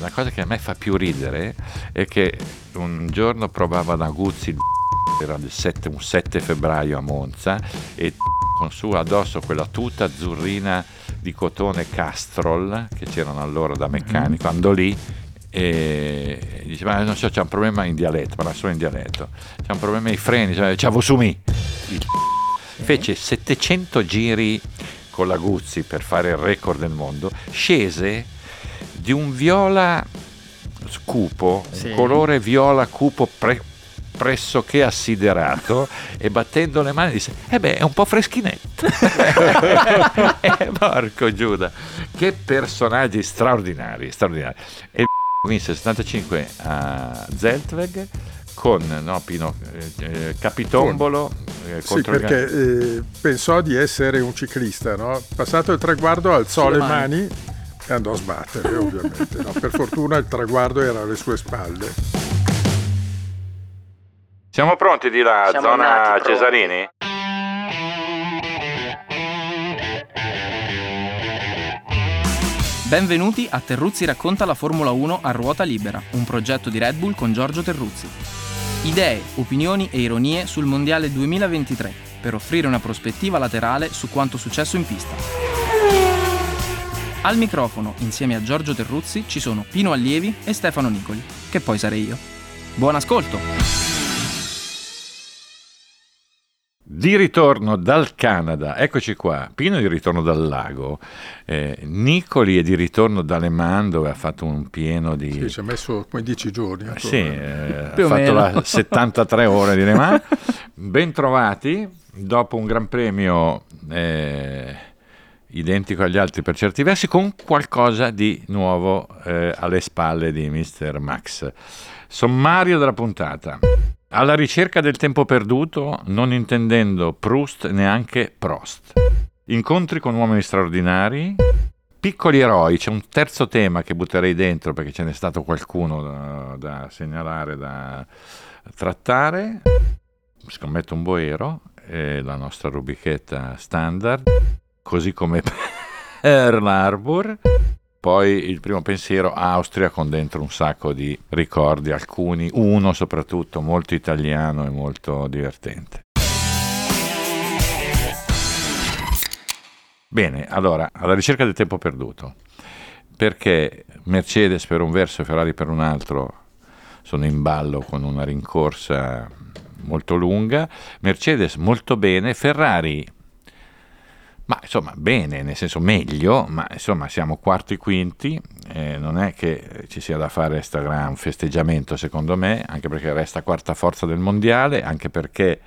la cosa che a me fa più ridere è che un giorno provava da Guzzi, era il 7, un 7 febbraio a Monza, e con su addosso quella tuta azzurrina di cotone Castrol che c'erano allora da meccanico, mm-hmm. andò lì e diceva ma non so c'è un problema in dialetto parla solo in dialetto c'è un problema ai freni cioè, c'è su mi fece 700 giri con la Guzzi per fare il record del mondo scese di un viola cupo sì. un colore viola cupo pre- pressoché assiderato e battendo le mani disse eh beh è un po' freschinetto eh, porco Giuda che personaggi straordinari straordinari e vinse 75 a Zeltweg con no, Pino, eh, Capitombolo eh, sì, perché eh, pensò di essere un ciclista no? passato il traguardo alzò le mani. mani e andò a sbattere ovviamente no? per fortuna il traguardo era alle sue spalle siamo pronti di là, Siamo zona Cesarini? Benvenuti a Terruzzi racconta la Formula 1 a ruota libera, un progetto di Red Bull con Giorgio Terruzzi. Idee, opinioni e ironie sul Mondiale 2023 per offrire una prospettiva laterale su quanto successo in pista. Al microfono, insieme a Giorgio Terruzzi, ci sono Pino Allievi e Stefano Nicoli, che poi sarei io. Buon ascolto! Di ritorno dal Canada, eccoci qua, Pino è di ritorno dal lago, eh, Nicoli è di ritorno da Le Mans dove ha fatto un pieno di... Sì, ci ha messo 15 giorni. Sì, eh, ha fatto la 73 ore di Le Mans. ben trovati, dopo un gran premio eh, identico agli altri per certi versi, con qualcosa di nuovo eh, alle spalle di Mr. Max. Sommario della puntata. Alla ricerca del tempo perduto, non intendendo Proust neanche Prost. Incontri con uomini straordinari. Piccoli eroi, c'è un terzo tema che butterei dentro perché ce n'è stato qualcuno da, da segnalare, da trattare. Scommetto un boero, è la nostra rubichetta standard, così come per l'Arbor. Poi il primo pensiero Austria con dentro un sacco di ricordi, alcuni, uno soprattutto molto italiano e molto divertente. Bene, allora, alla ricerca del tempo perduto, perché Mercedes per un verso e Ferrari per un altro sono in ballo con una rincorsa molto lunga, Mercedes molto bene, Ferrari ma insomma, bene, nel senso meglio, ma insomma siamo quarti quinti, eh, non è che ci sia da fare questo gran festeggiamento secondo me, anche perché resta quarta forza del mondiale, anche perché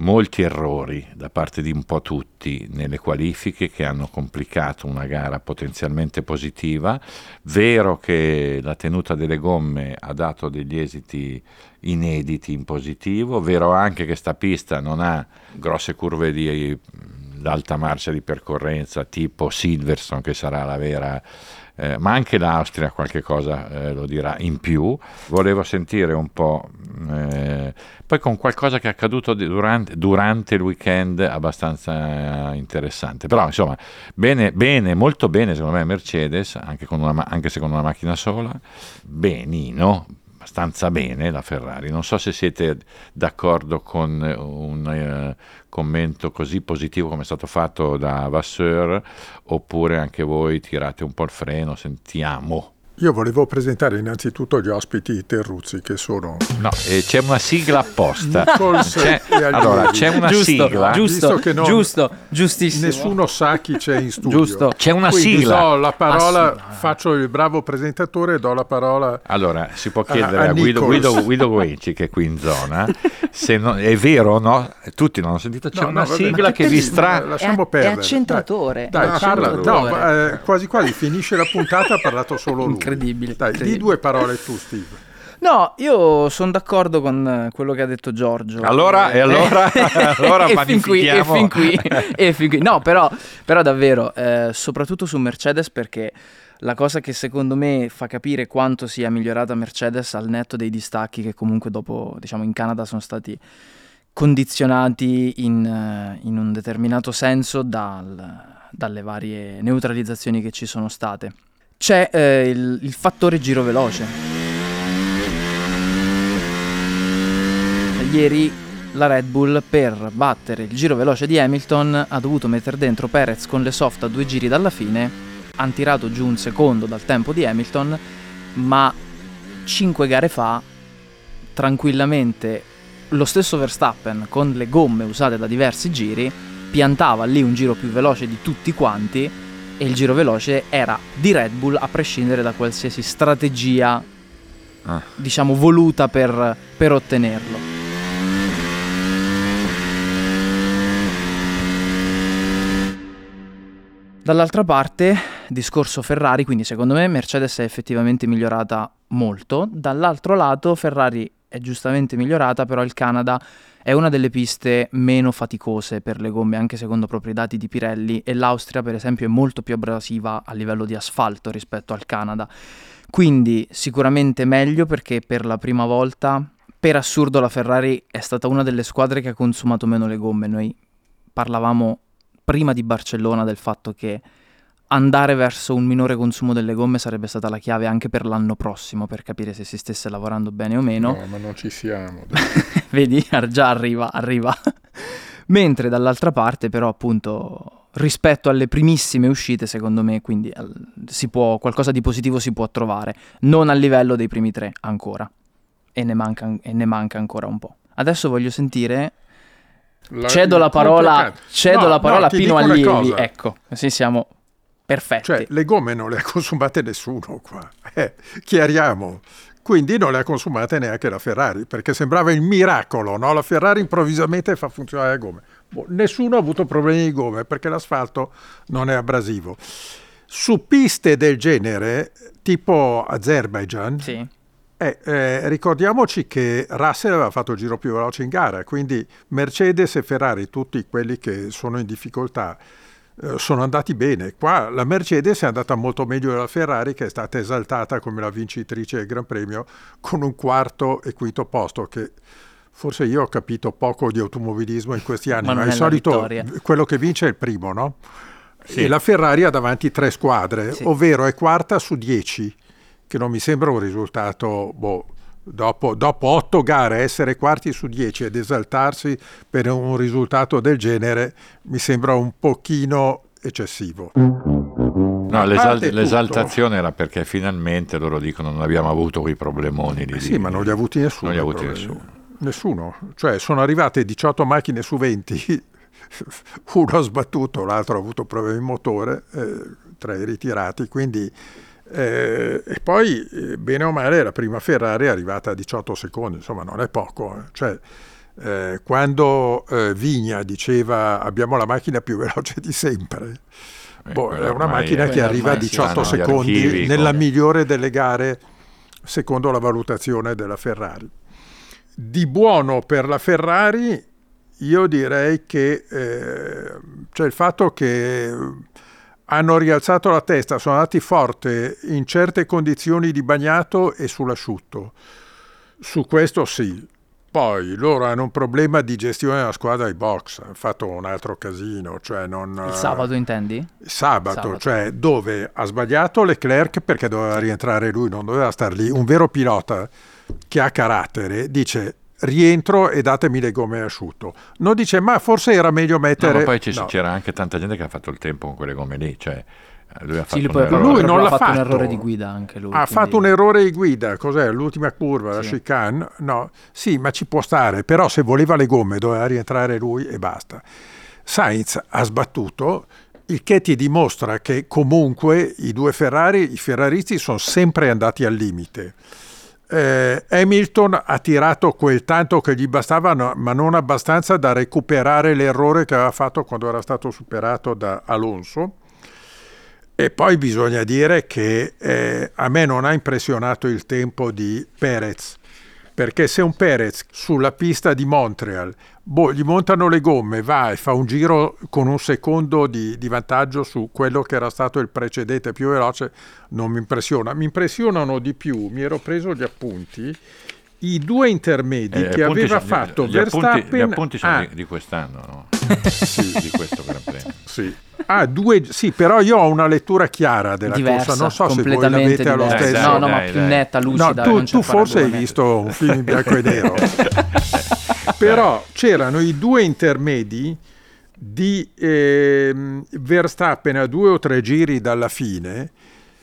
molti errori da parte di un po' tutti nelle qualifiche che hanno complicato una gara potenzialmente positiva. Vero che la tenuta delle gomme ha dato degli esiti inediti in positivo, vero anche che sta pista non ha grosse curve di l'alta marcia di percorrenza tipo Silverstone che sarà la vera eh, ma anche l'Austria qualche cosa eh, lo dirà in più. Volevo sentire un po', eh, poi con qualcosa che è accaduto durante, durante, il weekend abbastanza interessante. Però insomma, bene, bene, molto bene secondo me Mercedes, anche, una, anche se con una macchina sola, benino, abbastanza bene la Ferrari. Non so se siete d'accordo con un uh, commento così positivo come è stato fatto da Vasseur oppure anche voi tirate un po' il freno, sentiamo. Io volevo presentare innanzitutto gli ospiti Terruzzi che sono... No, eh, c'è una sigla apposta. c'è, allora, c'è una giusto, sigla. Giusto, che non, giusto, giustissimo. Nessuno sa chi c'è in studio. Giusto. C'è una Quindi sigla. Do la parola, faccio il bravo presentatore e do la parola Allora, si può chiedere a, a, a Guido, Guido, Guido Guenci che è qui in zona se no, è vero o no, tutti non hanno sentito, c'è no, una no, sigla che vi stra... Lasciamo è, perdere. È accentratore. Dai, dai parla, no, eh, quasi quasi finisce la puntata ha parlato solo lui. Incredibile. Dai, di due parole tu Steve. No, io sono d'accordo con eh, quello che ha detto Giorgio. Allora, e allora, allora e, fin qui, e fin qui, e fin qui. No, però, però davvero, eh, soprattutto su Mercedes perché la cosa che secondo me fa capire quanto sia migliorata Mercedes al netto dei distacchi che comunque dopo, diciamo, in Canada sono stati condizionati in, eh, in un determinato senso dal, dalle varie neutralizzazioni che ci sono state c'è eh, il, il fattore giro veloce. Ieri la Red Bull per battere il giro veloce di Hamilton ha dovuto mettere dentro Perez con le soft a due giri dalla fine, hanno tirato giù un secondo dal tempo di Hamilton, ma cinque gare fa tranquillamente lo stesso Verstappen con le gomme usate da diversi giri piantava lì un giro più veloce di tutti quanti e il giro veloce era di Red Bull a prescindere da qualsiasi strategia ah. diciamo voluta per, per ottenerlo. Dall'altra parte, discorso Ferrari, quindi secondo me Mercedes è effettivamente migliorata molto. Dall'altro lato, Ferrari è giustamente migliorata, però il Canada è una delle piste meno faticose per le gomme, anche secondo proprio i dati di Pirelli, e l'Austria, per esempio, è molto più abrasiva a livello di asfalto rispetto al Canada. Quindi sicuramente meglio perché per la prima volta, per assurdo, la Ferrari è stata una delle squadre che ha consumato meno le gomme. Noi parlavamo prima di Barcellona del fatto che andare verso un minore consumo delle gomme sarebbe stata la chiave anche per l'anno prossimo per capire se si stesse lavorando bene o meno. No, ma non ci siamo. Vedi, già arriva, arriva. Mentre dall'altra parte però appunto rispetto alle primissime uscite secondo me quindi si può, qualcosa di positivo si può trovare, non a livello dei primi tre ancora e ne manca, e ne manca ancora un po'. Adesso voglio sentire la, cedo la parola, cedo no, la parola no, a Pino Allievi. Ecco, così siamo perfetti. Cioè, le gomme non le ha consumate nessuno qua. Eh, chiariamo. Quindi non le ha consumate neanche la Ferrari, perché sembrava il miracolo, no? La Ferrari improvvisamente fa funzionare le gomme. Boh, nessuno ha avuto problemi di gomme, perché l'asfalto non è abrasivo. Su piste del genere, tipo Azerbaijan, sì eh, eh, ricordiamoci che Russell aveva fatto il giro più veloce in gara, quindi Mercedes e Ferrari, tutti quelli che sono in difficoltà, sono andati bene. Qua la Mercedes è andata molto meglio della Ferrari, che è stata esaltata come la vincitrice del Gran Premio, con un quarto e quinto posto che forse io ho capito poco di automobilismo in questi anni, ma, ma di solito vittoria. quello che vince è il primo, no? Sì. E la Ferrari ha davanti tre squadre, sì. ovvero è quarta su dieci che non mi sembra un risultato, boh, dopo, dopo otto gare essere quarti su dieci ed esaltarsi per un risultato del genere mi sembra un pochino eccessivo. No, l'esal- l'esaltazione era perché finalmente loro dicono non abbiamo avuto quei problemoni. Di, eh sì, ma non li ha avuti nessuno. Non li ha avuti nessuno. Nessuno. Cioè sono arrivate 18 macchine su 20, uno ha sbattuto, l'altro ha avuto problemi motore, eh, tre ritirati, quindi eh, e poi, eh, bene o male, la prima Ferrari è arrivata a 18 secondi, insomma non è poco. Eh. Cioè, eh, quando eh, Vigna diceva abbiamo la macchina più veloce di sempre, eh, boh, è una macchina che arriva a 18 secondi archivi, nella come... migliore delle gare secondo la valutazione della Ferrari. Di buono per la Ferrari io direi che c'è il fatto che hanno rialzato la testa, sono andati forte in certe condizioni di bagnato e sull'asciutto. Su questo sì. Poi loro hanno un problema di gestione della squadra ai box, hanno fatto un altro casino. Cioè non, il sabato intendi? Sabato, sabato, cioè dove ha sbagliato Leclerc perché doveva rientrare lui, non doveva star lì. Un vero pilota che ha carattere dice rientro e datemi le gomme asciutto. Non dice ma forse era meglio mettere... No, ma poi no. c'era anche tanta gente che ha fatto il tempo con quelle gomme lì, cioè lui, ha sì, fatto lui, lui non l'ha fatto, fatto un errore di guida anche lui. Ha quindi... fatto un errore di guida, cos'è? L'ultima curva, sì. la chicane? No, sì, ma ci può stare, però se voleva le gomme doveva rientrare lui e basta. Sainz ha sbattuto, il che ti dimostra che comunque i due Ferrari, i ferraristi sono sempre andati al limite eh, Hamilton ha tirato quel tanto che gli bastava, no, ma non abbastanza da recuperare l'errore che aveva fatto quando era stato superato da Alonso. E poi bisogna dire che eh, a me non ha impressionato il tempo di Perez, perché se un Perez sulla pista di Montreal boh, gli montano le gomme, va e fa un giro con un secondo di, di, vantaggio su quello che era stato il precedente più veloce, non mi impressiona. Mi impressionano di più, mi ero preso gli appunti, i due intermedi eh, che aveva sono, fatto gli, Verstappen... Appunti, gli appunti sono ah. di, di, quest'anno, no? sì. di questo Gran Premio. Sì. Ah, due, sì, però io ho una lettura chiara della diversa, corsa, non so se voi l'avete allo diversa. stesso. Dai, no, no, dai, ma più netta, No, lucida. tu, non c'è tu forse hai visto un film in bianco e nero. Però c'erano i due intermedi di ehm, Verstappen a due o tre giri dalla fine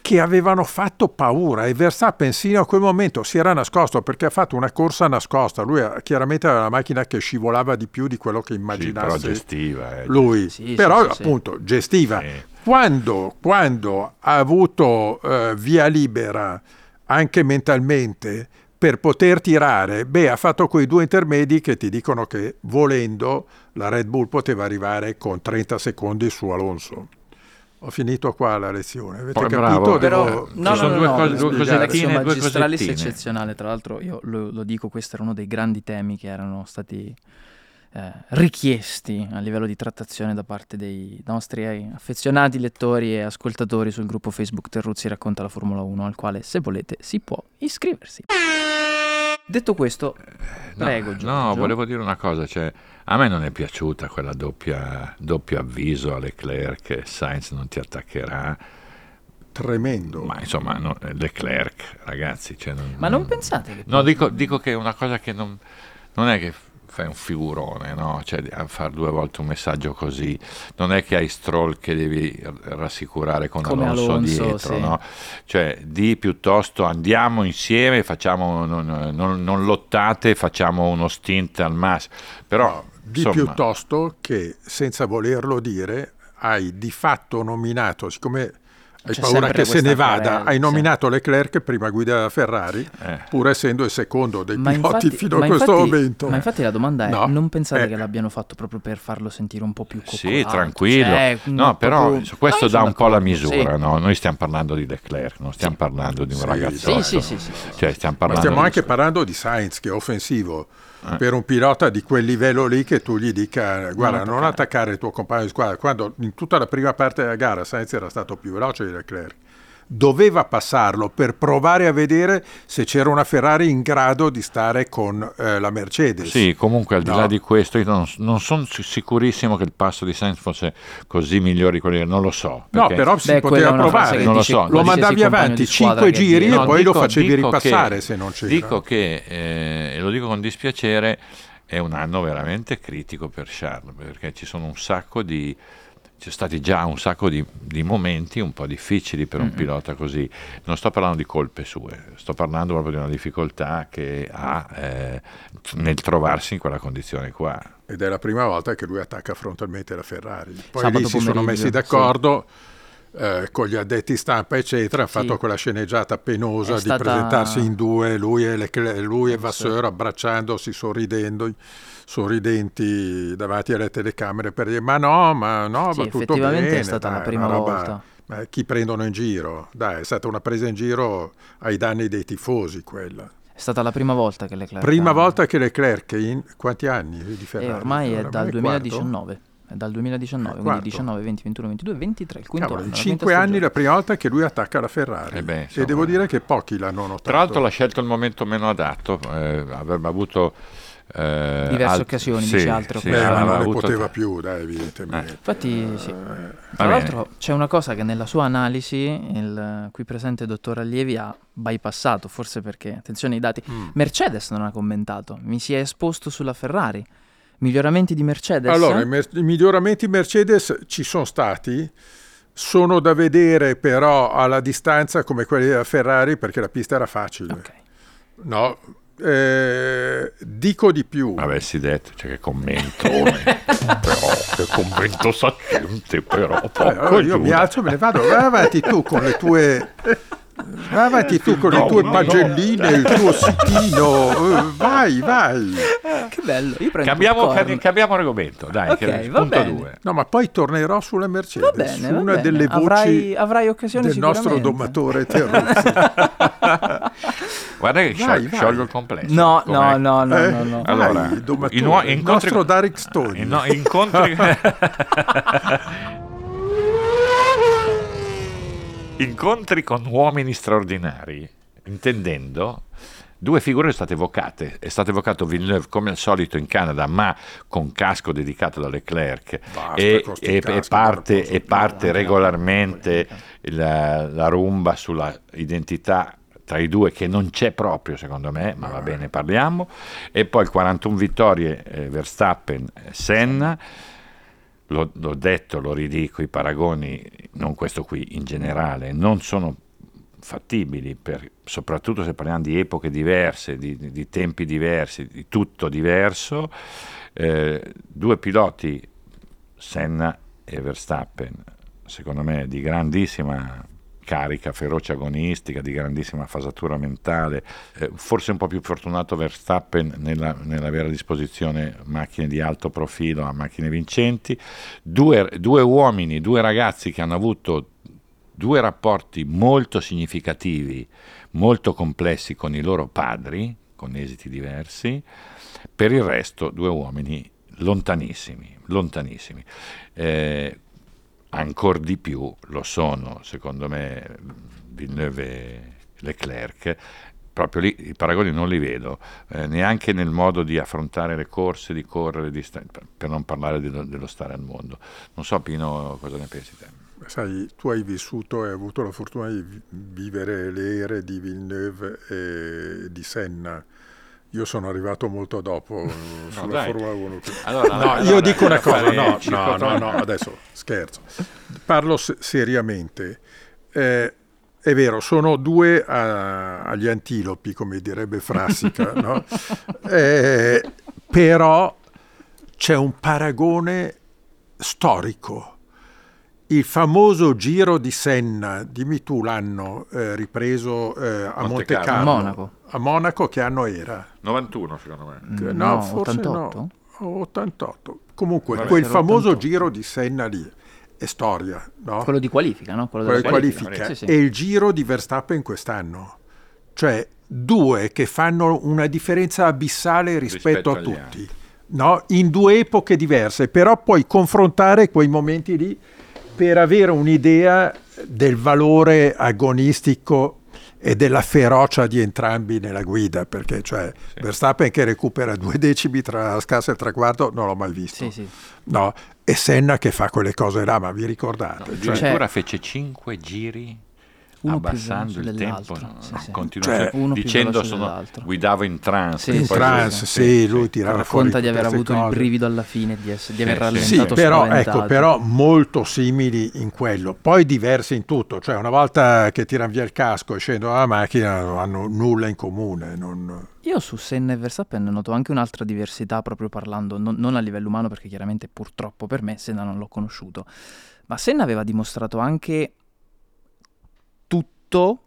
che avevano fatto paura e Verstappen sino a quel momento si era nascosto perché ha fatto una corsa nascosta. Lui ha- chiaramente aveva la macchina che scivolava di più di quello che Sì, però immaginasse gestiva. eh. lui, Sì, però sì, sì. appunto gestiva. Sì. Quando, quando ha avuto eh, via libera anche mentalmente per poter tirare, beh, ha fatto quei due intermedi che ti dicono che volendo la Red Bull poteva arrivare con 30 secondi su Alonso. Ho finito qua la lezione. Avete Poi, capito? bravo. Però, Devo- no, Ci sono no, due no, cose- no, due la cosettine, versione due magistralis cosettine. eccezionale, tra l'altro io lo, lo dico, questo era uno dei grandi temi che erano stati eh, richiesti a livello di trattazione da parte dei nostri eh, affezionati lettori e ascoltatori sul gruppo Facebook Terruzzi racconta la Formula 1, al quale se volete si può iscriversi. Detto questo, No, prego No, Giorgio. volevo dire una cosa, cioè, a me non è piaciuta quella doppia, doppio avviso a Leclerc che Sainz non ti attaccherà, Tremendo. ma insomma no, Leclerc, ragazzi, cioè, non- Ma non pensate che... No, dico, dico che è una cosa che non, non è che fai un figurone, no? Cioè, a fare due volte un messaggio così, non è che hai Stroll che devi rassicurare con Come Alonso, Alonso, dietro, sì. no? Cioè, di piuttosto andiamo insieme, facciamo, non, non- non lottate, facciamo uno stint al massimo. Però, di insomma, piuttosto che senza volerlo dire hai di fatto nominato, siccome hai C'è paura che se ne vada, querela, hai sì. nominato Leclerc prima guida della Ferrari, eh, pur essendo il secondo dei Ma piloti infatti, fino ma a questo infatti- momento. ma infatti la domanda è: No. non pensate Eh. che l'abbiano fatto proprio per farlo sentire un po' più coccolato? Sì, tranquillo. Cioè, no, però proprio- questo io dà un po' la d'accordo, misura, sì. no? Noi stiamo parlando di Leclerc, non stiamo parlando di un Sì, ragazzotto. Sì, sì, sì, sì, sì. Cioè, stiamo Ma parlando stiamo di- anche parlando di Sainz che è offensivo. Eh. Per un pilota di quel livello lì che tu gli dica guarda non attaccare." attaccare il tuo compagno di squadra, quando in tutta la prima parte della gara Sainz era stato più veloce di Leclerc, doveva passarlo per provare a vedere se c'era una Ferrari in grado di stare con eh, la Mercedes. Sì, comunque al di No. là di questo, io non, non sono sicurissimo che il passo di Sainz fosse così migliore di quelli, non lo so. No, però si Beh, poteva provare. Non lo so. Lo mandavi avanti di squadra 5 che giri viene. e No, poi lo dico- facevi dico ripassare che- se non c'era. Dico che, eh, e lo dico con dispiacere, è un anno veramente critico per Charles, perché ci sono un sacco di... Ci sono stati già un sacco di, di momenti un po' difficili per un Mm-mm. pilota così. Non sto parlando di colpe sue, sto parlando proprio di una difficoltà che ha eh, nel trovarsi in quella condizione qua. ed è la prima volta che lui attacca frontalmente la Ferrari. Poi Sabato lì si sono messi d'accordo eh, con gli addetti stampa, eccetera, hanno Sì. fatto quella sceneggiata penosa È di stata- presentarsi in due, lui e, Leclerc- lui e Vasseur. Vasseur abbracciandosi, sorridendo, sorridenti davanti alle telecamere per dire ma no, ma no, Sì, va tutto effettivamente bene. è stata dai, la prima roba- volta. Ma chi prendono in giro? Dai, è stata una presa in giro ai danni dei tifosi quella. È stata la prima volta che Leclerc Prima ha- volta che Leclerc in quanti anni di E Ferrari? ormai è dal quarto? 2019. È dal 2019, quindi Quarto. 19, 20, 21, 22, 23, il quinto Cavolo, in anno. cinque quinta anni stagione. la prima volta che lui attacca la Ferrari. Eh beh, e insomma. devo dire che pochi l'hanno notato. Tra l'altro l'ha scelto il momento meno adatto, eh, avrebbe avuto... eh, Diverse alt- occasioni, sì, dice altre sì, Beh, ma non ne avuto- poteva più, dai, evidentemente. Infatti, sì. Eh, Tra l'altro c'è una cosa che nella sua analisi il qui presente dottor Allievi ha bypassato, forse perché, attenzione ai dati, mm. Mercedes non ha commentato, mi si è esposto sulla Ferrari. Miglioramenti di Mercedes? Allora, i, mer- i miglioramenti Mercedes ci sono stati, sono da vedere però alla distanza come quelli della Ferrari perché la pista era facile. Ok. No, eh, dico di più. Avessi detto, cioè che commentone, però che commento saccente, però Eh, allora io mi Giuda. alzo e me ne vado. Vai avanti tu con le tue. Vai avanti tu con le No, tue no, pagelline, il tuo sitino. Vai, vai. Che bello, io prendo Cambiamo, cambiamo argomento, dai, Ok, che va punto bene. due. No, ma poi tornerò sulla Mercedes. Va bene, va una bene. delle voci avrai, avrai occasione del nostro domatore Terruzzi. Guarda che Vai, sciol- vai. sciolgo il complesso. No, Com'è? no, no, no, Eh? no, no. Vai, Allora, il domatore, nuo- il incontri- nostro Derek Stone. I no- incontri... incontri con uomini straordinari intendendo due figure sono state evocate. È stato evocato Villeneuve come al solito in Canada, ma con casco dedicato da Leclerc Basta e, e- e parte, e parte regolarmente la, la rumba sulla identità tra i due che non c'è proprio secondo me, ma va bene, parliamo. E poi il 41 vittorie eh, Verstappen, eh, Senna. L'ho, l'ho detto, lo ridico, i paragoni, non questo qui in generale, non sono fattibili, per- soprattutto se parliamo di epoche diverse, di, di- di tempi diversi, di tutto diverso. Eh, due piloti, Senna e Verstappen, secondo me di grandissima carica, ferocia agonistica, di grandissima fasatura mentale, eh, forse un po' più fortunato Verstappen nella- nell'avere a disposizione macchine di alto profilo, a macchine vincenti, due, due uomini, due ragazzi che hanno avuto due rapporti molto significativi, molto complessi con i loro padri, con esiti diversi, per il resto due uomini lontanissimi, lontanissimi. Eh, ancora di più lo sono, secondo me, Villeneuve e Leclerc. Proprio lì i paragoni non li vedo, eh, neanche nel modo di affrontare le corse, di correre, di sta- per non parlare dello, dello stare al mondo. Non so, Pino, cosa ne pensi te? Sai, tu hai vissuto e hai avuto la fortuna di vi- vivere le ere di Villeneuve e di Senna. Io sono arrivato molto dopo eh, sulla dai. Formula 1. Allora, No, io dico una cosa, no, no, no, no, adesso scherzo. Parlo se- seriamente. Eh, è vero, sono due a- agli antilopi, come direbbe Frassica, no? Eh, però c'è un paragone storico. Il famoso Giro di Senna, dimmi tu l'anno eh, ripreso eh, a Monte Monte Carlo. Carlo. A Monaco. A Monaco che anno era? 91 secondo me. Mm, Che- No, forse 88? no. 88. Comunque, Vabbè, quel famoso 88. giro di Senna lì è storia, no? Quello di qualifica, no? Quello Quello di qualifica. Sì, sì. E il giro di Verstappen quest'anno. Cioè, due che fanno una differenza abissale rispetto, Rispetto a tutti. No? In due epoche diverse, però puoi confrontare quei momenti lì per avere un'idea del valore agonistico e della ferocia di entrambi nella guida, perché cioè Verstappen che recupera due decimi tra la scassa e il traguardo non l'ho mai visto. Sì, sì. No, e Senna che fa quelle cose là, ma vi ricordate? Cioè, Addirittura fece 5 giri Uno abbassando il tempo, dell'altro, no, sì, sì. continua- Cioè, cioè, dicendo sono, guidavo in trance. Sì, in trance, sì, sì, lui tirava fuori Racconta di aver avuto queste il cose. brivido alla fine, di, essere- di aver Sì, rallentato Sì, però, ecco, però molto simili in quello, poi diversi in tutto, cioè una volta che tirano via il casco e scendono dalla macchina non hanno nulla in comune. non- Io su Senna e Verstappen noto anche un'altra diversità proprio parlando, non, non a livello umano perché chiaramente purtroppo per me Senna non l'ho conosciuto, ma Senna aveva dimostrato anche tutto,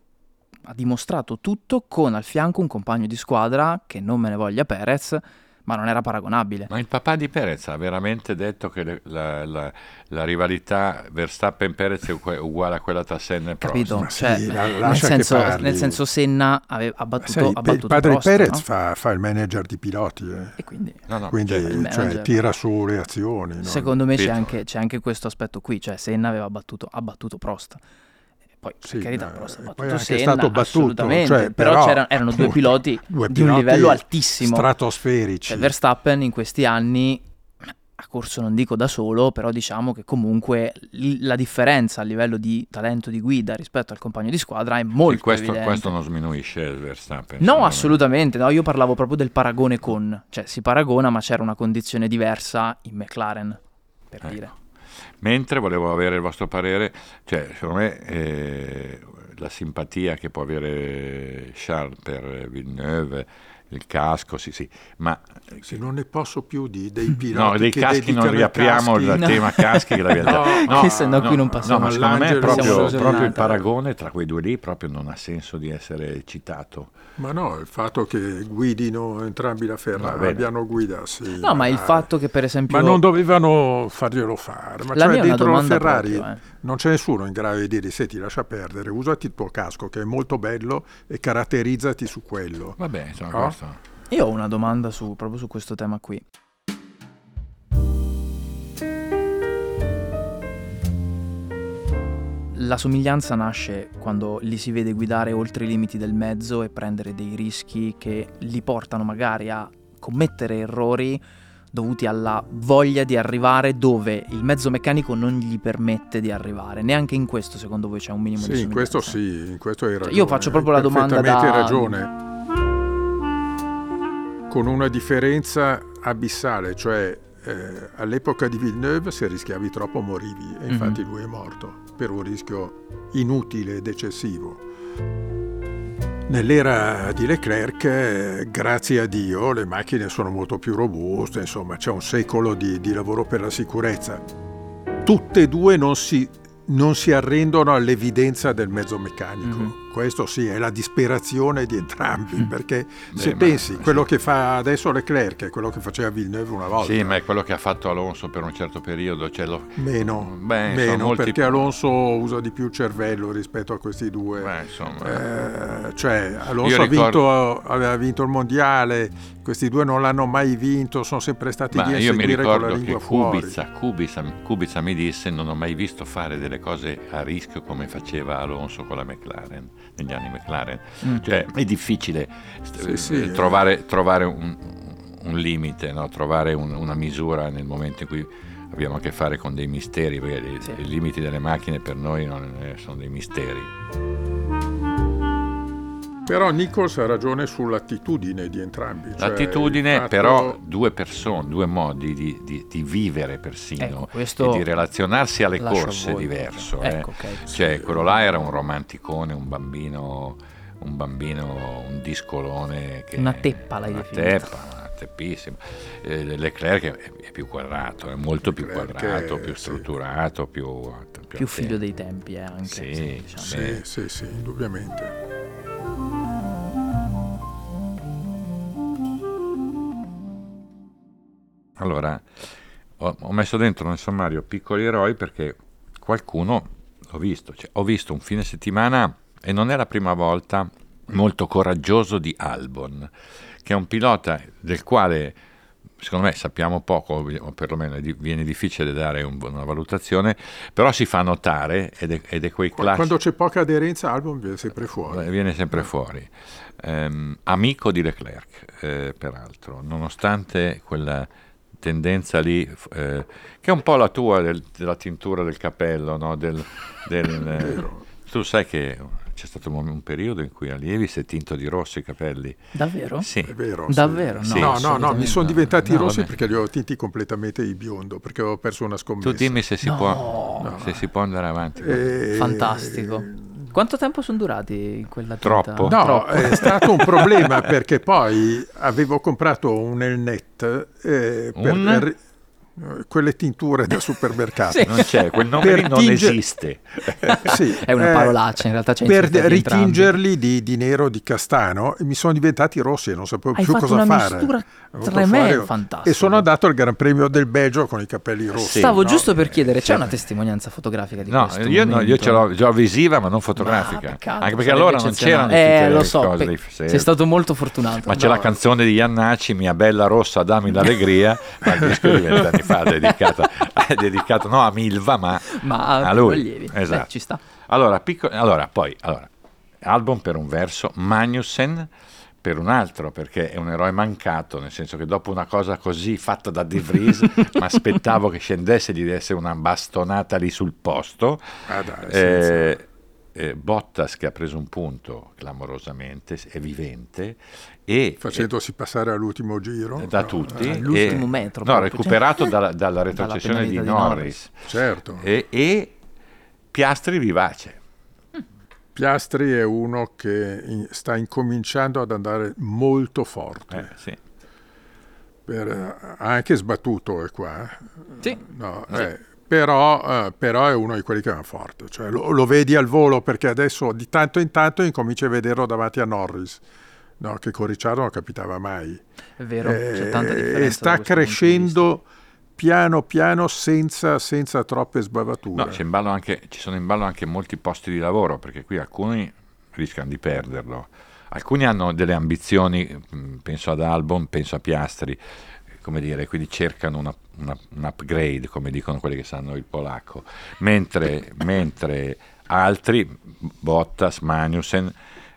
ha dimostrato tutto con al fianco un compagno di squadra che non me ne voglia Perez, ma non era paragonabile. Ma il papà di Perez ha veramente detto che le- la, la- la rivalità Verstappen-Perez è ugu- uguale a quella tra Senna e Prost. Capito? Ma sì, Cioè, la- nel, senso, nel senso Senna ave- ha battuto, Sai, ha il battuto padre Prost, di Perez no? fa, fa il manager di piloti, eh. E quindi No, no, quindi cioè, il cioè, tira su le azioni. no? Secondo me c'è anche, c'è anche questo aspetto qui, cioè Senna aveva battuto, ha battuto Prost. E Poi, Sì, per carità, ha poi battuto è Senna, stato battuto, cioè, però, però, c'erano, erano due piloti due di un livello altissimo. Stratosferici. Cioè, Verstappen in questi anni ha corso, non dico da solo, però diciamo che comunque la differenza a livello di talento di guida rispetto al compagno di squadra è molto sì, questo, evidente. questo non sminuisce il Verstappen. No, assolutamente, no, io parlavo proprio del paragone con, cioè si paragona ma c'era una condizione diversa in McLaren, per Ecco. dire. Mentre volevo avere il vostro parere, cioè, secondo me eh, la simpatia che può avere Charles per Villeneuve, il casco, sì, sì, ma Se non ne posso più di, dei piloti no, dei che caschi non riapriamo caschi- il No. tema caschi che l'abbiamo No, che se no qui non passiamo No, ma secondo me proprio, proprio il paragone tra quei due lì proprio non ha senso di essere citato. Ma no, il fatto che guidino entrambi la Ferrari, abbiano guida, sì. No, ma il fatto che per esempio... Ma non dovevano farglielo fare. Ma La cioè dentro la Ferrari proprio, eh. non c'è nessuno in grado di dire senti lascia perdere, usati il tuo casco che è molto bello e caratterizzati su quello. Vabbè, insomma, No? Questo. Io ho una domanda su, proprio su questo tema qui. la somiglianza nasce quando li si vede guidare oltre i limiti del mezzo e prendere dei rischi che li portano magari a commettere errori dovuti alla voglia di arrivare dove il mezzo meccanico non gli permette di arrivare. Neanche in questo, secondo voi, c'è un minimo sì, di Sì, in questo sì, in questo hai ragione. Cioè, io faccio proprio la domanda da... da... ragione. Con una differenza abissale, cioè eh, all'epoca di Villeneuve se rischiavi troppo morivi e infatti mm-hmm. lui è morto per un rischio inutile ed eccessivo. Nell'era di Leclerc, eh, grazie a Dio, le macchine sono molto più robuste, insomma c'è un secolo di, di lavoro per la sicurezza. Tutte e due non si, non si arrendono all'evidenza del mezzo meccanico. Mm-hmm questo sì, è la disperazione di entrambi, mm. perché Beh, se pensi, sì. quello che fa adesso Leclerc è quello che faceva Villeneuve una volta. Sì, ma è quello che ha fatto Alonso per un certo periodo. Cioè lo... Meno, Beh, meno molti... perché Alonso usa di più il cervello rispetto a questi due. Beh, insomma... eh, cioè, Alonso ricordo... ha vinto, aveva vinto il mondiale, questi due non l'hanno mai vinto, sono sempre stati lì a io mi lingua che Kubica, Kubica, Kubica mi disse non ho mai visto fare delle cose a rischio come faceva Alonso con la McLaren negli anni McLaren. Mm. Cioè, è difficile sì, sì, eh, trovare, trovare un, un, limite, no? trovare un, una misura nel momento in cui abbiamo a che fare con dei misteri, perché sì. i, i limiti delle macchine per noi non, sono dei misteri. Però Nichols ha ragione sull'attitudine di entrambi. Cioè L'attitudine, fatto... però, due persone, due modi di, di, di vivere persino ecco, e di relazionarsi alle corse è diverso. Eh. Ecco, okay. Cioè, sì. quello là era un romanticone, un bambino, un bambino, un discolone. Che, una teppa l'hai una teppa, una teppissima. Eh, Leclerc è, è, più quadrato, è molto Leclerc più quadrato, è, più strutturato, sì. più, più, più figlio dei tempi eh, anche. Sì, diciamo. sì, sì, sì, indubbiamente. Allora, ho, ho, messo dentro nel sommario piccoli eroi perché qualcuno, l'ho visto, cioè, ho visto un fine settimana e non è la prima volta molto coraggioso di Albon, che è un pilota del quale secondo me sappiamo poco, o perlomeno viene difficile dare un, una valutazione, però si fa notare ed è, ed è quei classici... Quando c'è poca aderenza Albon viene sempre fuori. Viene sempre fuori. Um, amico di Leclerc, eh, peraltro, nonostante quella tendenza lì, eh, che è un po' la tua del, della tintura del capello, no? del, del, eh, tu sai che c'è stato un, un, periodo in cui allievi si è tinto di rosso i capelli. Davvero? Sì. È vero. Davvero? Sì. No, no, no, mi sono diventati no, rossi vabbè. perché li ho tinti completamente di biondo, perché avevo perso una scommessa. Tu dimmi se si, no. può, se si può andare avanti. Eh, Fantastico. Quanto tempo sono durati in quella tinta? Troppo. No, Troppo. è stato un problema perché poi avevo comprato un Elnet eh, per, un? Quelle tinture da supermercato. sì. Non c'è, quel nome lì non tinger... esiste. sì, è una parolaccia, in realtà c'è Per ritingerli di, di, nero, di castano, mi sono diventati rossi e non sapevo Hai più cosa fare. Tremendo, fantastico. E sono andato al Gran Premio del Belgio con i capelli rossi. Stavo no? giusto per chiedere, c'è una testimonianza fotografica di no, questo? Io, no, io ce l'ho già visiva, ma non fotografica. Ma, Anche perché allora non c'erano eh, lo so, cose pe- Sei stato molto fortunato. Ma no. c'è la canzone di Iannacci, Mia bella rossa, dammi l'allegria, ma il disco di vent'anni fa dedicata è dedicato no a Milva, ma, ma a lui. Esatto. Beh, ci sta. Allora, piccolo, allora poi, allora, album per un verso, Magnussen per un altro, perché è un eroe mancato, nel senso che dopo una cosa così fatta da De Vries, mi aspettavo che scendesse e gli desse una bastonata lì sul posto. Ah, dai, eh, eh, Bottas che ha preso un punto clamorosamente, è vivente. E, Facendosi e, passare all'ultimo giro. Da no, tutti. All'ultimo e, metro. No, proprio, recuperato cioè, dalla, dalla retrocessione dalla di, Norris. di Norris. Certo. E, e Piastri vivace. Piastri è uno che in, sta incominciando ad andare molto forte. Eh, sì. Per, ha anche sbattuto è qua. Sì. No, sì. Eh, però, eh, però, è uno di quelli che va forte, cioè, lo, lo, vedi al volo perché adesso di tanto in tanto incominci a vederlo davanti a Norris, no, che con Ricciardo non capitava mai. È vero, eh, c'è tanta differenza. E sta crescendo piano piano senza, senza troppe sbavature. No, anche, ci sono in ballo anche molti posti di lavoro perché qui alcuni rischiano di perderlo. Alcuni hanno delle ambizioni, penso ad Albon, penso a Piastri, come dire, quindi cercano una, una, un upgrade, come dicono quelli che sanno il polacco, mentre, mentre altri, Bottas, Magnussen,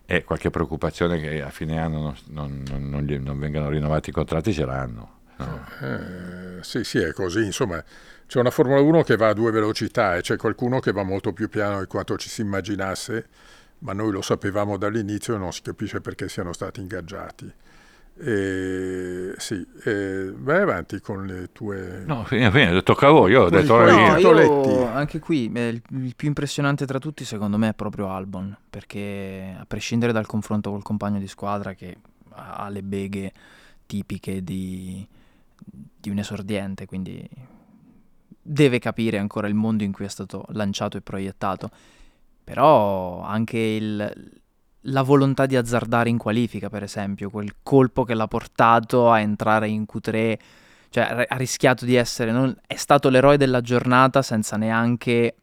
e qualche preoccupazione che a fine anno non, non, non, gli, non vengano rinnovati i contratti ce l'hanno. No. Eh, sì, sì, è così. Insomma, c'è una Formula 1 che va a due velocità e c'è qualcuno che va molto più piano di quanto ci si immaginasse, ma noi lo sapevamo dall'inizio e non si capisce perché siano stati ingaggiati. E, sì, e vai avanti con le tue... No, fine, fine, tocca a voi, io ho detto. No, io anche qui eh, il, il più impressionante tra tutti secondo me è proprio Albon, perché a prescindere dal confronto col compagno di squadra che ha ha le beghe tipiche di, di un esordiente, quindi deve capire ancora il mondo in cui è stato lanciato e proiettato, però anche il- la volontà di azzardare in qualifica, per esempio, quel colpo che l'ha portato a entrare in Q3 cioè ha rischiato di essere non- è stato l'eroe della giornata senza neanche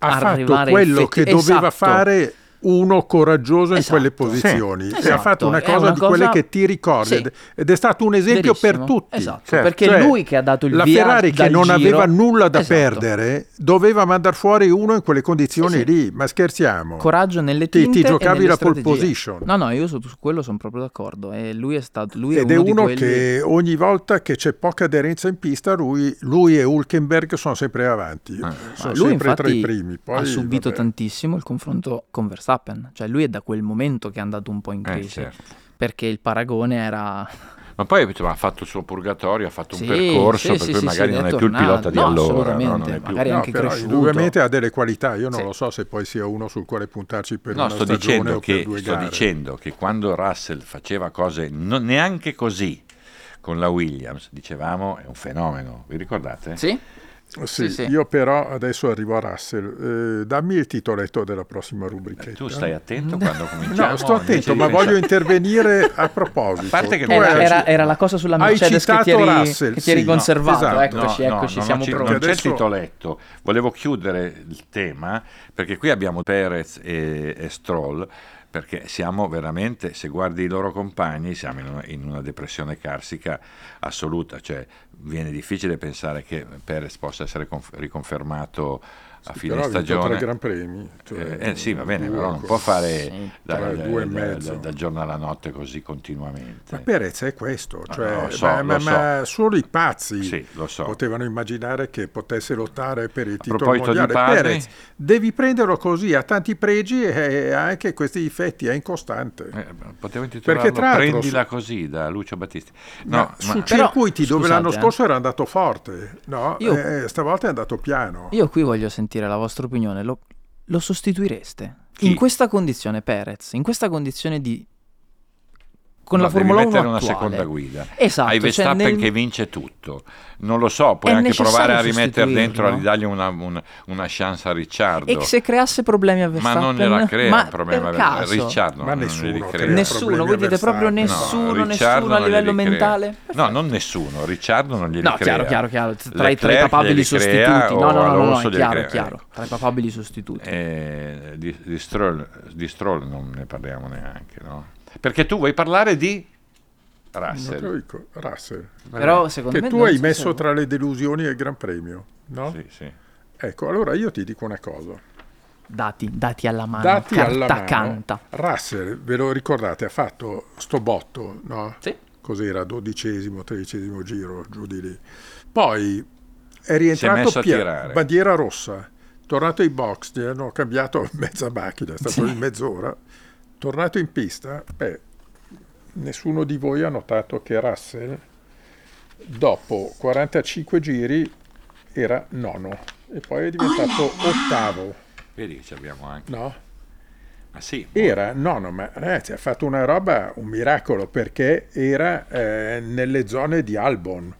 ha fatto arrivare quello effetti- che doveva esatto. fare uno coraggioso in Esatto. quelle posizioni Sì. e ha Esatto. fatto una È cosa una di quelle cosa- che ti ricordi Sì. ed- è stato un esempio per Verissimo. tutti Esatto, Cioè, perché cioè, è lui che ha dato il la via Ferrari che non giro. aveva nulla da Esatto. perdere doveva mandare fuori uno in quelle condizioni Sì, sì. lì ma scherziamo coraggio nelle Ti- ti tinte e giocavi la pole strategie. position. No, no, io su, su quello sono proprio d'accordo. E lui è stato lui ed è è uno, uno di quelli... che ogni volta che c'è poca aderenza in pista lui, lui e Hulkenberg sono sempre avanti Ah. sono lui sempre tra i infatti primi Poi, ha subito vabbè. tantissimo il confronto con Verstappen, cioè lui è da quel momento che è andato un po' in Eh, crisi, certo. perché il paragone era Ma poi insomma, ha fatto il suo purgatorio, ha fatto Sì, un percorso sì, per sì, cui sì, magari sì, non è è più il pilota di No, allora. no? assolutamente, Non è più- magari No, anche però cresciuto. indubbiamente ha delle qualità io non Sì. lo so se poi sia uno sul quale puntarci per No, una sto stagione dicendo, o per che, due sto gare dicendo che quando Russell faceva cose non neanche così con la Williams, dicevamo, è un fenomeno. Vi ricordate? Sì? Sì, Sì, sì. io però adesso arrivo a Russell. Eh, dammi il titoletto della prossima rubrichetta. Tu stai attento quando cominciamo. No, sto attento, ma voglio intervenire a proposito. A parte che Era, hai- era- era la cosa sulla Mercedes che ti eri, Russell, che ti eri sì, conservato. esatto. Eccoci, No, eccoci, no, siamo pronti. non c'è il Adesso- titoletto. Volevo chiudere il tema perché qui abbiamo Perez e, e Stroll. Perché siamo veramente, se guardi i loro compagni, siamo in una, in una depressione carsica assoluta. Cioè, viene difficile pensare che Perez possa essere conf- riconfermato a fine però stagione. tre Gran Premi. cioè, Eh, eh, sì, va bene, due però non cose. può fare Sì, da- tra da- due e da- mezzo. da- dal giorno alla notte così continuamente. Ma Perez è questo, Ah, cioè, lo so, ma, ma- so. ma solo i pazzi Sì, lo so. potevano immaginare che potesse lottare per il titolo mondiale. padri- Perez, devi prenderlo così, ha tanti pregi e ha anche questi difetti, è incostante. Eh, potevo intitolarlo Perché tra Prendila su- così da Lucio Battisti. ma No, su ma- Però, circuiti dove scusate, l'anno eh. scorso era andato forte, no? Io- Eh, stavolta è andato piano. Io qui voglio sentire la vostra opinione. Lo, lo sostituireste? Chi? In questa condizione, Perez, in questa condizione di... Con no, la Formula devi 1 mettere una attuale. seconda guida. Esatto, Hai cioè Verstappen nel- che vince tutto. Non lo so, puoi È anche provare a rimettere dentro, a ridargli una, una, una chance a Ricciardo. E se creasse problemi a Ma Verstappen? non gliela crea Ma un problema. per caso? Ricciardo Ma non nessuno crea. Nessuno, voi dite proprio nessuno, No, nessuno a non livello mentale? No, non nessuno, Ricciardo non glieli No, crea. chiaro, chiaro, chiaro. Tra, i- papabili sostituti. No, no, no, no, no, chiaro, chiaro. Tra i papabili sostituti. Eh, di, di Stroll, di Stroll non ne parliamo neanche, no? Perché tu vuoi parlare di Russell. dico, Russell, Però secondo che me tu hai so messo se- tra le delusioni del Gran Premio, no? Sì, sì. Ecco, allora io ti dico una cosa. Dati, dati alla mano, Dati carta alla mano, canta. Russell, ve lo ricordate, ha fatto sto botto, no? Sì. Cos'era, dodicesimo, tredicesimo giro, giù di lì. Poi è Si è rientrato messo a pia- tirare. bandiera rossa, tornato ai box, gli hanno cambiato mezza macchina, è stato Sì. in mezz'ora, tornato in pista, beh, nessuno di voi ha notato che Russell dopo 45 giri era nono e poi è diventato ottavo, Vedi che ci abbiamo anche. no? Ma sì, Era nono, ma ragazzi ha fatto una roba, un miracolo, perché era eh, nelle zone di Albon.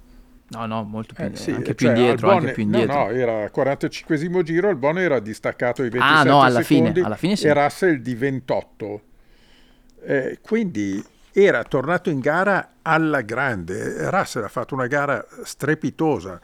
No, no, molto più, Eh, sì, anche più cioè, indietro, Albon- anche più no, indietro. No, era 45 giro, Albon era distaccato di 27 Ah, no, alla fine, secondi alla fine sì. e Russell di 28. Eh, quindi era tornato in gara alla grande. Russell ha fatto una gara strepitosa.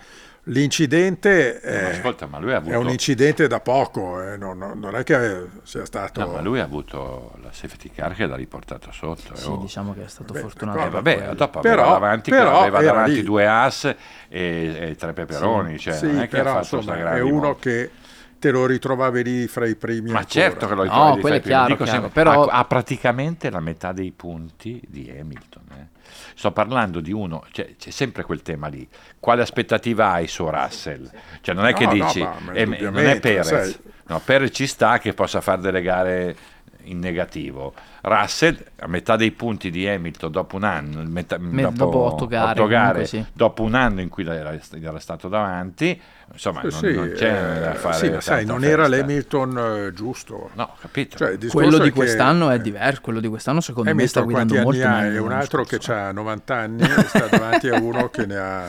L'incidente ma eh, ascolta, ma lui ha avuto... è un incidente da poco, eh, non, non- non è che sia stato... No, ma lui ha avuto la safety car che l'ha riportato sotto. eh, Sì, oh. diciamo che è stato Beh, fortunato. Eh, vabbè, dopo Però- aveva davanti, però aveva davanti due as e, e tre peperoni, cioè Sì, non è che ha però fatto insomma è grande uno moto. che te lo ritrovavi lì fra i primi Ma ancora. certo che lo No, ritrovi di quello è fare prima. chiaro, Dico chiaro, sempre, però- ha, ha praticamente la metà dei punti di Hamilton. eh. Sto parlando di uno, cioè, c'è sempre quel tema lì. Quale aspettativa hai su Russell? Cioè, non è che No, no, dici, ma- ma eh, non è Perez. sai. No, Perez ci sta che possa fare delle gare in negativo. Russell a metà dei punti di Hamilton dopo un anno, metà- Me- dopo otto gare, otto gare, sì. dopo un anno in cui era, era stato davanti, insomma, non, Sì, non c'è eh, da fare. sì, ma sai, non era festa. l'Hamilton eh, giusto. No, capito. Cioè, Quello è di che quest'anno è diverso, quello di quest'anno secondo me sta Hamilton guidando molto ha? meglio. È un altro che ha 90 anni e sta davanti a uno che ne ha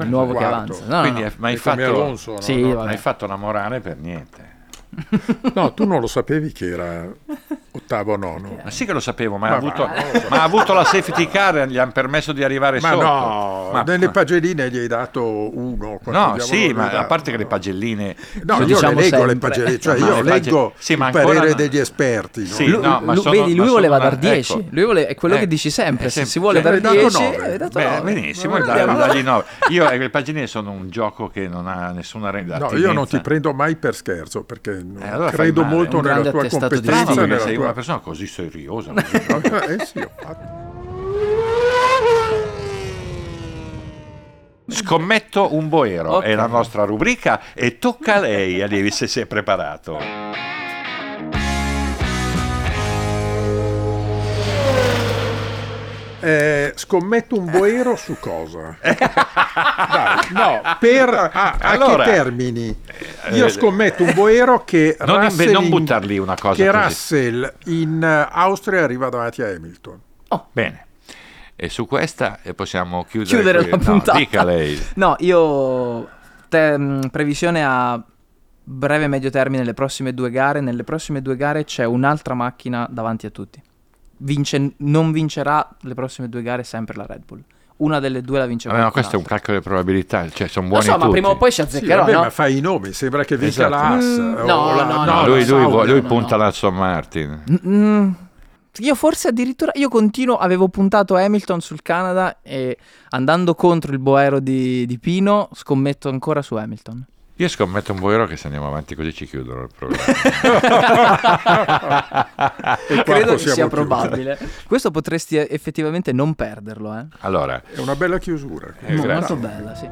il nuovo che quarto. avanza. No, no, Quindi no. è- ma hai È come fatto, Alonso, no? Sì, No, hai fatto la morale per niente. No, tu non lo sapevi che era ottavo o nono. Ma sì che lo sapevo, ma, Ma ha, avuto, ma ha avuto la safety car, gli hanno permesso di arrivare Ma sotto. no, Ma- nelle pagelline gli hai dato uno. No, sì, ma a dato? parte che le pagelline... No, io diciamo le leggo le sempre. pagelline, cioè io le leggo pagelle- sì, ma il parere no. degli esperti. no? Sì, no, ma sono- vedi, lui voleva dar 10. ecco. Lui vole- è quello Eh, che dici sempre. è Se sempre- si vuole cioè, dar hai dato 10, nove. hai dato Beh, nove. benissimo, dagli nove. Io eh, le pagelline sono un gioco che non ha nessuna re- No, io non ti prendo mai per scherzo perché non Eh, allora credo male. molto nella tua di competenza. nella sei tua- una persona così seriosa. così- Eh sì, ho fatto. Scommetto un boero, Ok. è la nostra rubrica e tocca a lei, Allievi, se si è preparato. Eh, scommetto un boero su cosa? Dai, no, per a, a Allora, che termini? Io eh, scommetto un boero che non Russell non in- buttar lì una cosa che così. Russell in eh, Austria arriva davanti a Hamilton. Bene. E su questa eh, possiamo chiudere, Chiudere qui. la No, puntata. dica lei. No, io te- mh, previsione a breve e medio termine le prossime due gare. Nelle prossime due gare c'è un'altra macchina davanti a tutti. Vince- non vincerà le prossime due gare sempre la Red Bull. Una delle due la vince Vabbè, ma qualcun questo è un calcolo di probabilità, cioè sono buoni so, ma tutti. prima o poi si Sì, azzeccherà, vabbè, no? ma fai i nomi, sembra che vinca Esatto. la Haas. Mm, no, la- no, No, no, lui, lui, lui no, punta no. la Aston Martin. Mm, io forse addirittura io continuo, avevo puntato Hamilton sul Canada e andando contro il boero di, di Pino scommetto ancora su Hamilton. Io scommetto un boero che se andiamo avanti così ci chiudono il programma. Credo che sia chiudere. probabile. Questo potresti eh, effettivamente non perderlo, eh. allora, È una bella chiusura. Eh, Mo- grazie. molto bella, sì.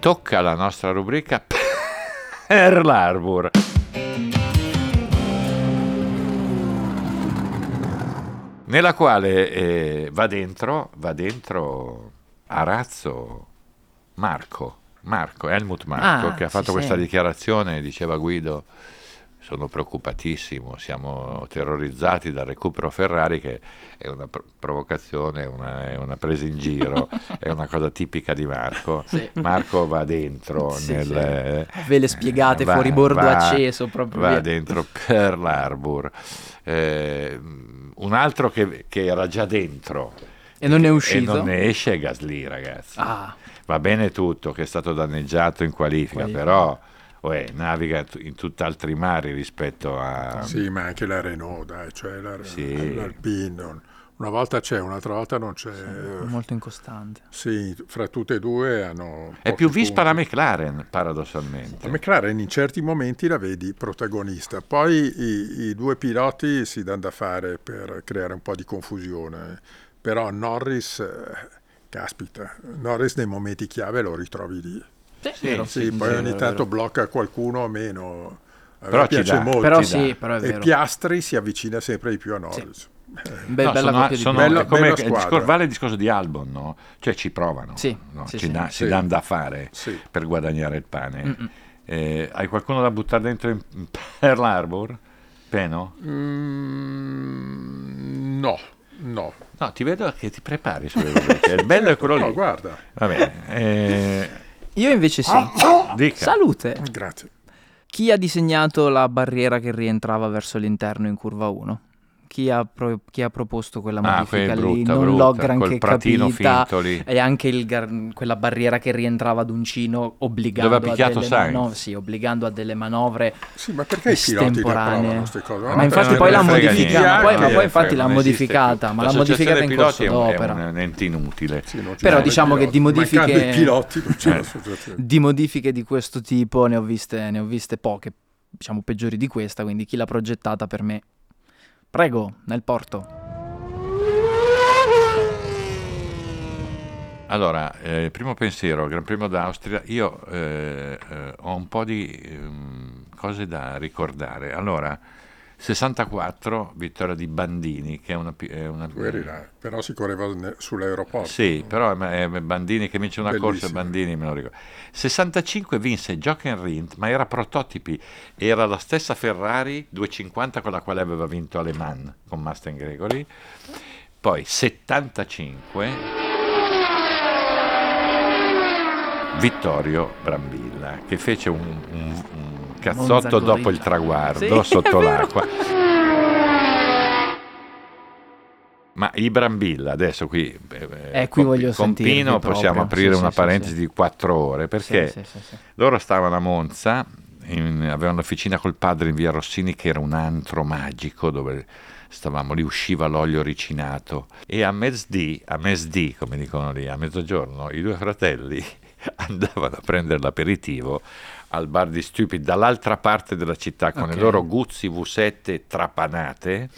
tocca alla nostra rubrica Pearl Harbor. Nella quale eh, va dentro, va dentro a razzo Marco, Marco, Helmut Marco, Ah, che ha sì, fatto questa sì. dichiarazione, diceva Guido, sono preoccupatissimo, siamo terrorizzati dal recupero Ferrari che è una pro- provocazione, una, è una presa in giro, è una cosa tipica di Marco. Sì. Marco va dentro Sì, nel... sì. eh, Ve le spiegate va- fuori bordo va- acceso proprio. Va via. dentro Pearl Harbor. Eh, un altro che, che era già dentro E non è e uscito. non ne esce Gasly, ragazzi. Ah, Va bene tutto, che è stato danneggiato in qualifica, Qualifica. però uè, naviga in tutt'altri mari rispetto a... Sì, ma anche la Renault, dai, cioè la, Sì. l'Alpine. Una volta c'è, un'altra volta non c'è. molto incostante. Sì, fra tutte e due hanno... È più vispa la. McLaren, paradossalmente. La McLaren in certi momenti la vedi protagonista, poi i, i due piloti si danno da fare per creare un po' di confusione, però Norris, eh, caspita, Norris nei momenti chiave lo ritrovi lì. Sì. Sì, poi ogni tanto blocca qualcuno o meno. Però ci piace molto. Però sì, però è e vero. Piastri si avvicina sempre di più a Norris. Be- No, bella sono- sono- Bella- è come bella il squadra. discor- vale il discorso di Albon, no? Cioè ci provano, Sì, no? sì, ci, sì. dà- si danno da fare Sì. per guadagnare il pane. Eh, hai qualcuno da buttare dentro in in Pearl Harbor? Peno? Mm, no, no. No, ti vedo che ti prepari sulle rubriche. Il bello è quello lì. No, guarda, Va bene. eh, Io invece sì. dica. Salute. grazie. Chi ha disegnato la barriera che rientrava verso l'interno in curva 1? Chi ha, pro- chi ha proposto quella Ah, modifica quella lì brutta, non brutta, l'ho granché capita. finto lì. E anche il gar- quella barriera che rientrava ad Uncino obbligando Dove ha a picchiato delle Sainz. mano- sì, obbligando a delle manovre Sì, ma perché estemporanee. Ma No, infatti poi l'ha modificata, ma poi, ma poi infatti l'ha modificata, ma l'ha modificata in corso piloti è un- d'opera. È un ente inutile. Sì, Però diciamo che di modifiche- piloti non c'è Eh. l'associazione. Di modifiche di questo tipo ne ho viste, ne ho viste poche, diciamo peggiori di questa, quindi chi l'ha progettata per me. Prego, nel porto. Allora, eh, primo pensiero, Gran Premio d'Austria, io eh, eh, ho un po' di ehm, cose da ricordare. Allora, 64, vittoria di Bandini, che è una... È una là, però si correva ne- sull'aeroporto. Sì, però è, è Bandini che vince una corsa, Bellissimo. Bandini me lo ricordo. 65 vinse Jochen Rindt, ma era prototipi, era la stessa Ferrari 250 con la quale aveva vinto Le Mans con Mustang Gregory. Poi 75 Vittorio Brambilla che fece un, un- un cazzotto dopo il traguardo Sì, sotto l'acqua. Ma i Brambilla, adesso qui, eh, Eh, qui con, voglio con Pino possiamo aprire Sì, una sì, parentesi di quattro ore perché loro stavano a Monza, in- avevano l'officina col padre in via Rossini che era un antro magico dove stavamo lì, usciva l'olio ricinato. E a mezz'dì, a mezz'dì come dicono lì, a mezzogiorno, i due fratelli andavano a prendere l'aperitivo al bar di Stupid dall'altra parte della città con Ok. le loro Guzzi V7 trapanate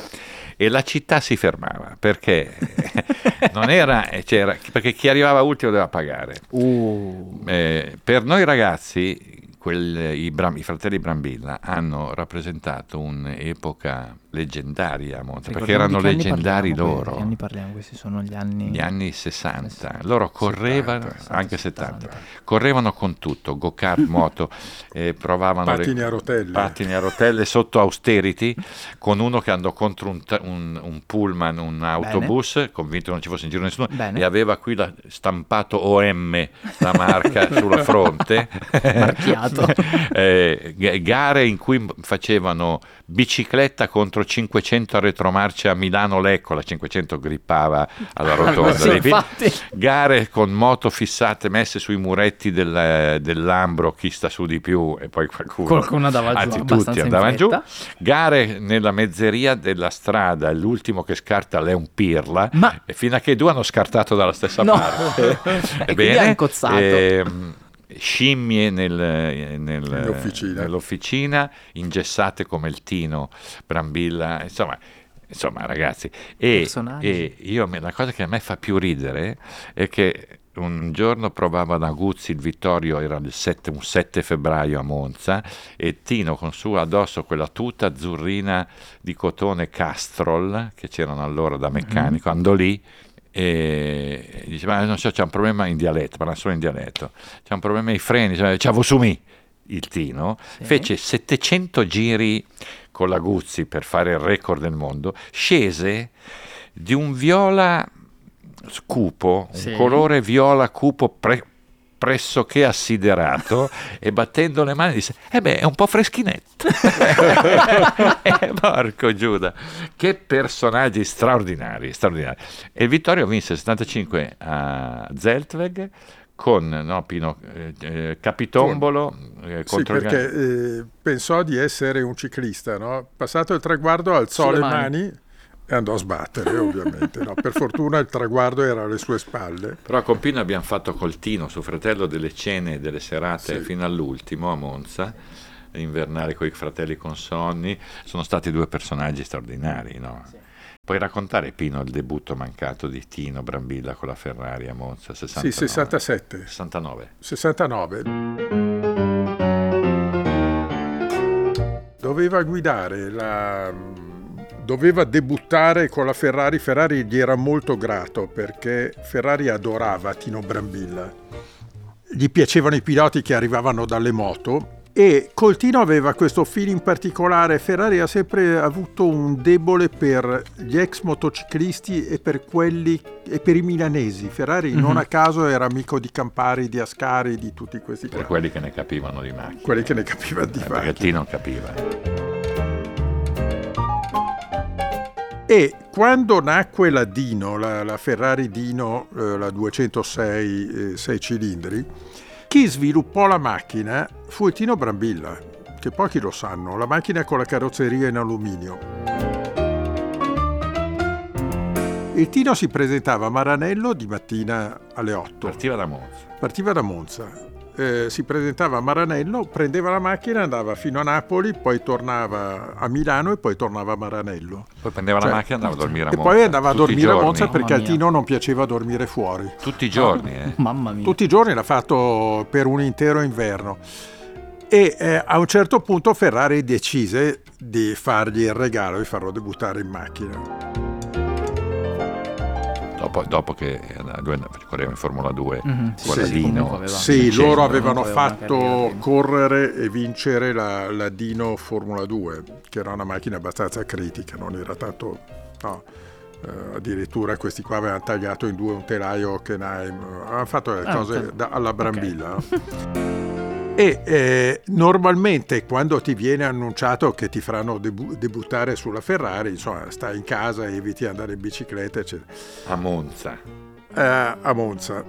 e la città si fermava perché non era, c'era, perché chi arrivava ultimo doveva pagare. Uh, Eh, per noi ragazzi, quel- i, Bram- i fratelli Brambilla hanno rappresentato un'epoca leggendaria a Monza, perché erano parliamo, loro. Che anni parliamo? Questi sono gli anni... Gli anni 60, loro correvano, 70, anche 70. 70, correvano con tutto, go-kart, moto, eh, provavano Pattini le a rotelle. pattini a rotelle sotto austerity, con uno che andò contro un, un- un pullman, un autobus, convinto che non ci fosse in giro nessuno, Bene. e aveva qui la- stampato OM, la marca, sulla fronte. Marchiato. Eh, gare in cui facevano bicicletta contro 500 a retromarce a Milano-Lecco, la 500 grippava alla rotonda. Sì. Gare con moto fissate messe sui muretti del, dell'Ambro, chi sta su di più e poi qualcuno. Qualcuno andava giù Anzi, tutti andavano giù. Gare nella mezzeria della strada, l'ultimo che scarta è un pirla, Ma- e fino a che due hanno scartato dalla stessa No. parte. E quindi ha incozzato. ehm, scimmie nel- nel- Nell'officina. nell'officina, ingessate come il Tino, Brambilla, insomma, insomma ragazzi. E, e io, la cosa che a me fa più ridere è che un giorno provava ad Aguzzi il Vittorio, era il 7 un 7 febbraio a Monza, e Tino con su addosso quella tuta azzurrina di cotone Castrol, che c'erano allora da meccanico, Mm-hmm. andò lì e diceva, "Ma non so, c'è un problema in dialetto, parla solo in dialetto, c'è un problema ai freni, diceva, ciao Vosumi, il Tino, Sì. fece 700 giri con la Guzzi per fare il record del mondo, scese di un viola cupo, Sì. un colore viola cupo pre- pressoché assiderato e battendo le mani disse eh beh è un po' freschinetto eh, porco Giuda che personaggi straordinari, straordinari e Vittorio vinse 75 a Zeltweg con no, Pino, eh, eh, Capitombolo eh, Sì, contro il- perché eh, pensò di essere un ciclista, no? Passato il traguardo alzò Sulle le mani. mani. E andò a sbattere, ovviamente. no? Per fortuna il traguardo era alle sue spalle. Però con Pino abbiamo fatto col Tino, suo fratello, delle cene e delle serate Sì. fino all'ultimo a Monza, invernali con i fratelli Consonni. Sono stati due personaggi straordinari, no? Puoi raccontare Pino il debutto mancato di Tino Brambilla con la Ferrari a Monza? 69. Sì, 67. 69. 69. Doveva guidare la... Doveva debuttare con la Ferrari. Ferrari gli era molto grato perché Ferrari adorava Tino Brambilla. Gli piacevano i piloti che arrivavano dalle moto e col Tino aveva questo feeling particolare. Ferrari ha sempre avuto un debole per gli ex motociclisti e per quelli e per i milanesi. Ferrari non a caso era amico di Campari, di Ascari, di tutti questi Per qua. quelli che ne capivano di macchina. quelli che ne capivano di Eh, perché macchina. Tino capiva. E quando nacque la Dino, la, la Ferrari Dino, eh, la 206 eh, 6 cilindri, chi sviluppò la macchina fu il Tino Brambilla, che pochi lo sanno, la macchina con la carrozzeria in alluminio. Il Tino si presentava a Maranello di mattina alle 8. Partiva da Monza. Partiva da Monza. Eh, si presentava a Maranello, prendeva la macchina, andava fino a Napoli, poi tornava a Milano e poi tornava a Maranello. Poi prendeva Cioè, la macchina e andava a dormire a E Monza. poi andava a Tutti dormire a. Monza perché al Tino non piaceva dormire fuori. Tutti i giorni, eh. Mamma mia. Tutti i giorni l'ha fatto per un intero inverno. E eh, a un certo punto Ferrari decise di fargli il regalo di farlo debuttare in macchina. Dopo, dopo che eh, correva in Formula 2, Mhm, sì, quella sì, Dino, comunque aveva- Sì, vincendo. loro avevano fatto correre e vincere la, la Dino Formula 2, che era una macchina abbastanza critica, non era tanto... no, eh, addirittura questi qua avevano tagliato in due un telaio Hockenheim, avevano fatto le Ah, cose ok. da- alla Brambilla. no? E eh, normalmente quando ti viene annunciato che ti faranno debu- debuttare sulla Ferrari, insomma, stai in casa, eviti di andare in bicicletta, eccetera. a Monza. Eh, a Monza.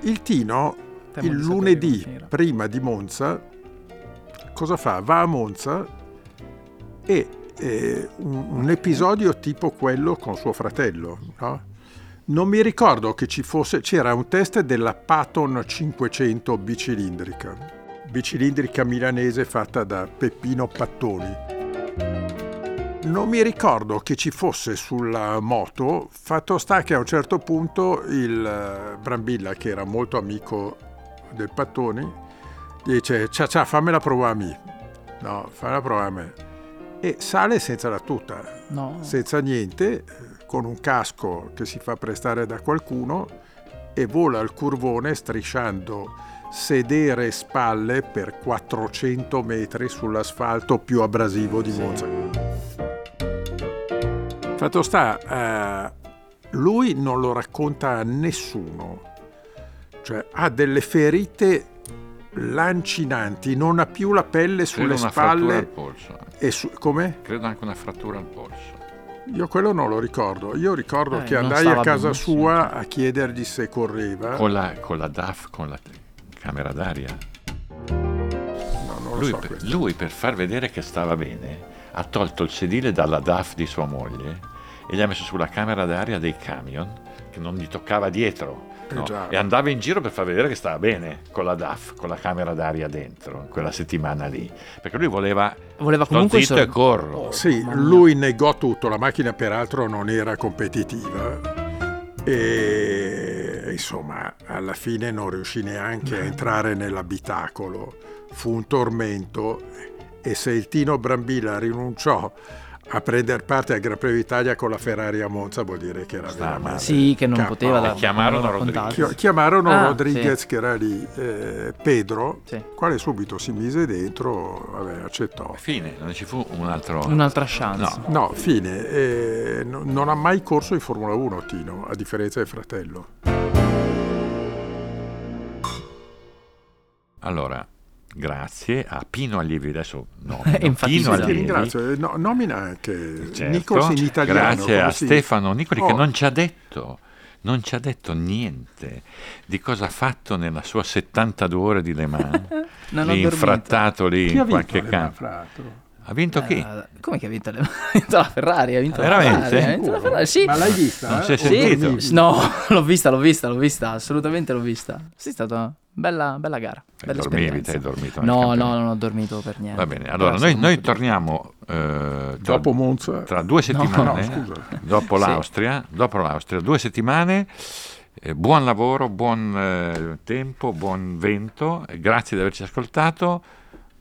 Il Tino, Temo il lunedì prima di Monza, cosa fa? Va a Monza e eh, un, un episodio tipo quello con suo fratello, no? Non mi ricordo che ci fosse, c'era un test della Patton 500 bicilindrica, bicilindrica milanese fatta da Peppino Pattoni. Non mi ricordo che ci fosse sulla moto, fatto sta che a un certo punto il eh, Brambilla, che era molto amico del Pattoni, dice ciao ciao fammela provare a me. No, fammela provare a me. E sale senza la tuta, No. senza niente, con un casco che si fa prestare da qualcuno e vola al curvone strisciando sedere e spalle per 400 metri sull'asfalto più abrasivo di Monza. Fatto sta, eh, lui non lo racconta a nessuno, cioè ha delle ferite lancinanti, non ha più la pelle Credo sulle una frattura al spalle polso. e su- come? Credo anche una frattura al polso. Io quello non lo ricordo. Io ricordo Eh, che andai a casa benissimo, sua a chiedergli se correva. Con la, con la DAF, con la camera d'aria. No, non lo Lui, so. per, lui, per far vedere che stava bene, ha tolto il sedile dalla DAF di sua moglie e gli ha messo sulla camera d'aria dei camion che non gli toccava dietro. Eh no? E andava in giro per far vedere che stava bene con la DAF, con la camera d'aria dentro, quella settimana lì. Perché lui voleva, Voleva comunque zitto so- e corro. Sì, Mamma mia. lui negò tutto. La macchina, peraltro, non era competitiva. E insomma, alla fine non riuscì neanche a entrare nell'abitacolo. Fu un tormento. E se il Tino Brambilla rinunciò a prendere parte al Gran Premio d'Italia con la Ferrari a Monza, vuol dire che era Sta veramente male. Sì, che non K.O. poteva da, chiamarono. Rodriguez. Chi- Chiamarono Ah, Rodriguez sì. che era lì, eh, Pedro, Sì. quale subito si mise dentro, vabbè, accettò. Fine, non ci fu un altro... Un'altra chance. No. No, fine, eh, no- non ha mai corso in Formula 1 Tino, a differenza del fratello. Allora, grazie a Pino Allievi, adesso no, Enfatizza. Pino Ti Allievi. ringrazio, eh, no, nomina anche Certo. Nichols in italiano. Grazie a si- Stefano Nicoli che Oh. non ci ha detto, non ci ha detto niente di cosa ha fatto nella sua 72 ore di Le Mans. Lì infrattato lì in qualche campo. Ha vinto chi? Eh, come che ha vinto, le... ha vinto la Ferrari? Ha vinto la Veramente? Ferrari, ha vinto la Ferrari, sì. Ma l'hai vista? Non eh? si è sentito? dormivi? Sì, no, l'ho vista, l'ho vista, l'ho vista, assolutamente l'ho vista. Sì, è stata una bella, bella gara, Hai bella esperienza. hai dormito No, no, non ho dormito per niente. Va bene, allora noi, noi torniamo eh, tra, Dopo Monza? tra due settimane, no, scusa. dopo, Sì. l'Austria, dopo l'Austria, due settimane. eh, buon lavoro, buon eh, tempo, buon vento. eh, Grazie di averci ascoltato.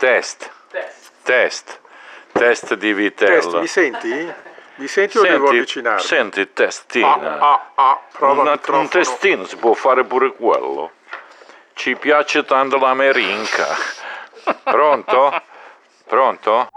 Test. Test. test di Test, vitello. mi senti? Mi senti o devo avvicinarmi? senti, testina. Ah, ah, ah, prova il Un- microfono. un testino si può fare pure quello. Ci piace tanto la merinca. Pronto? Pronto?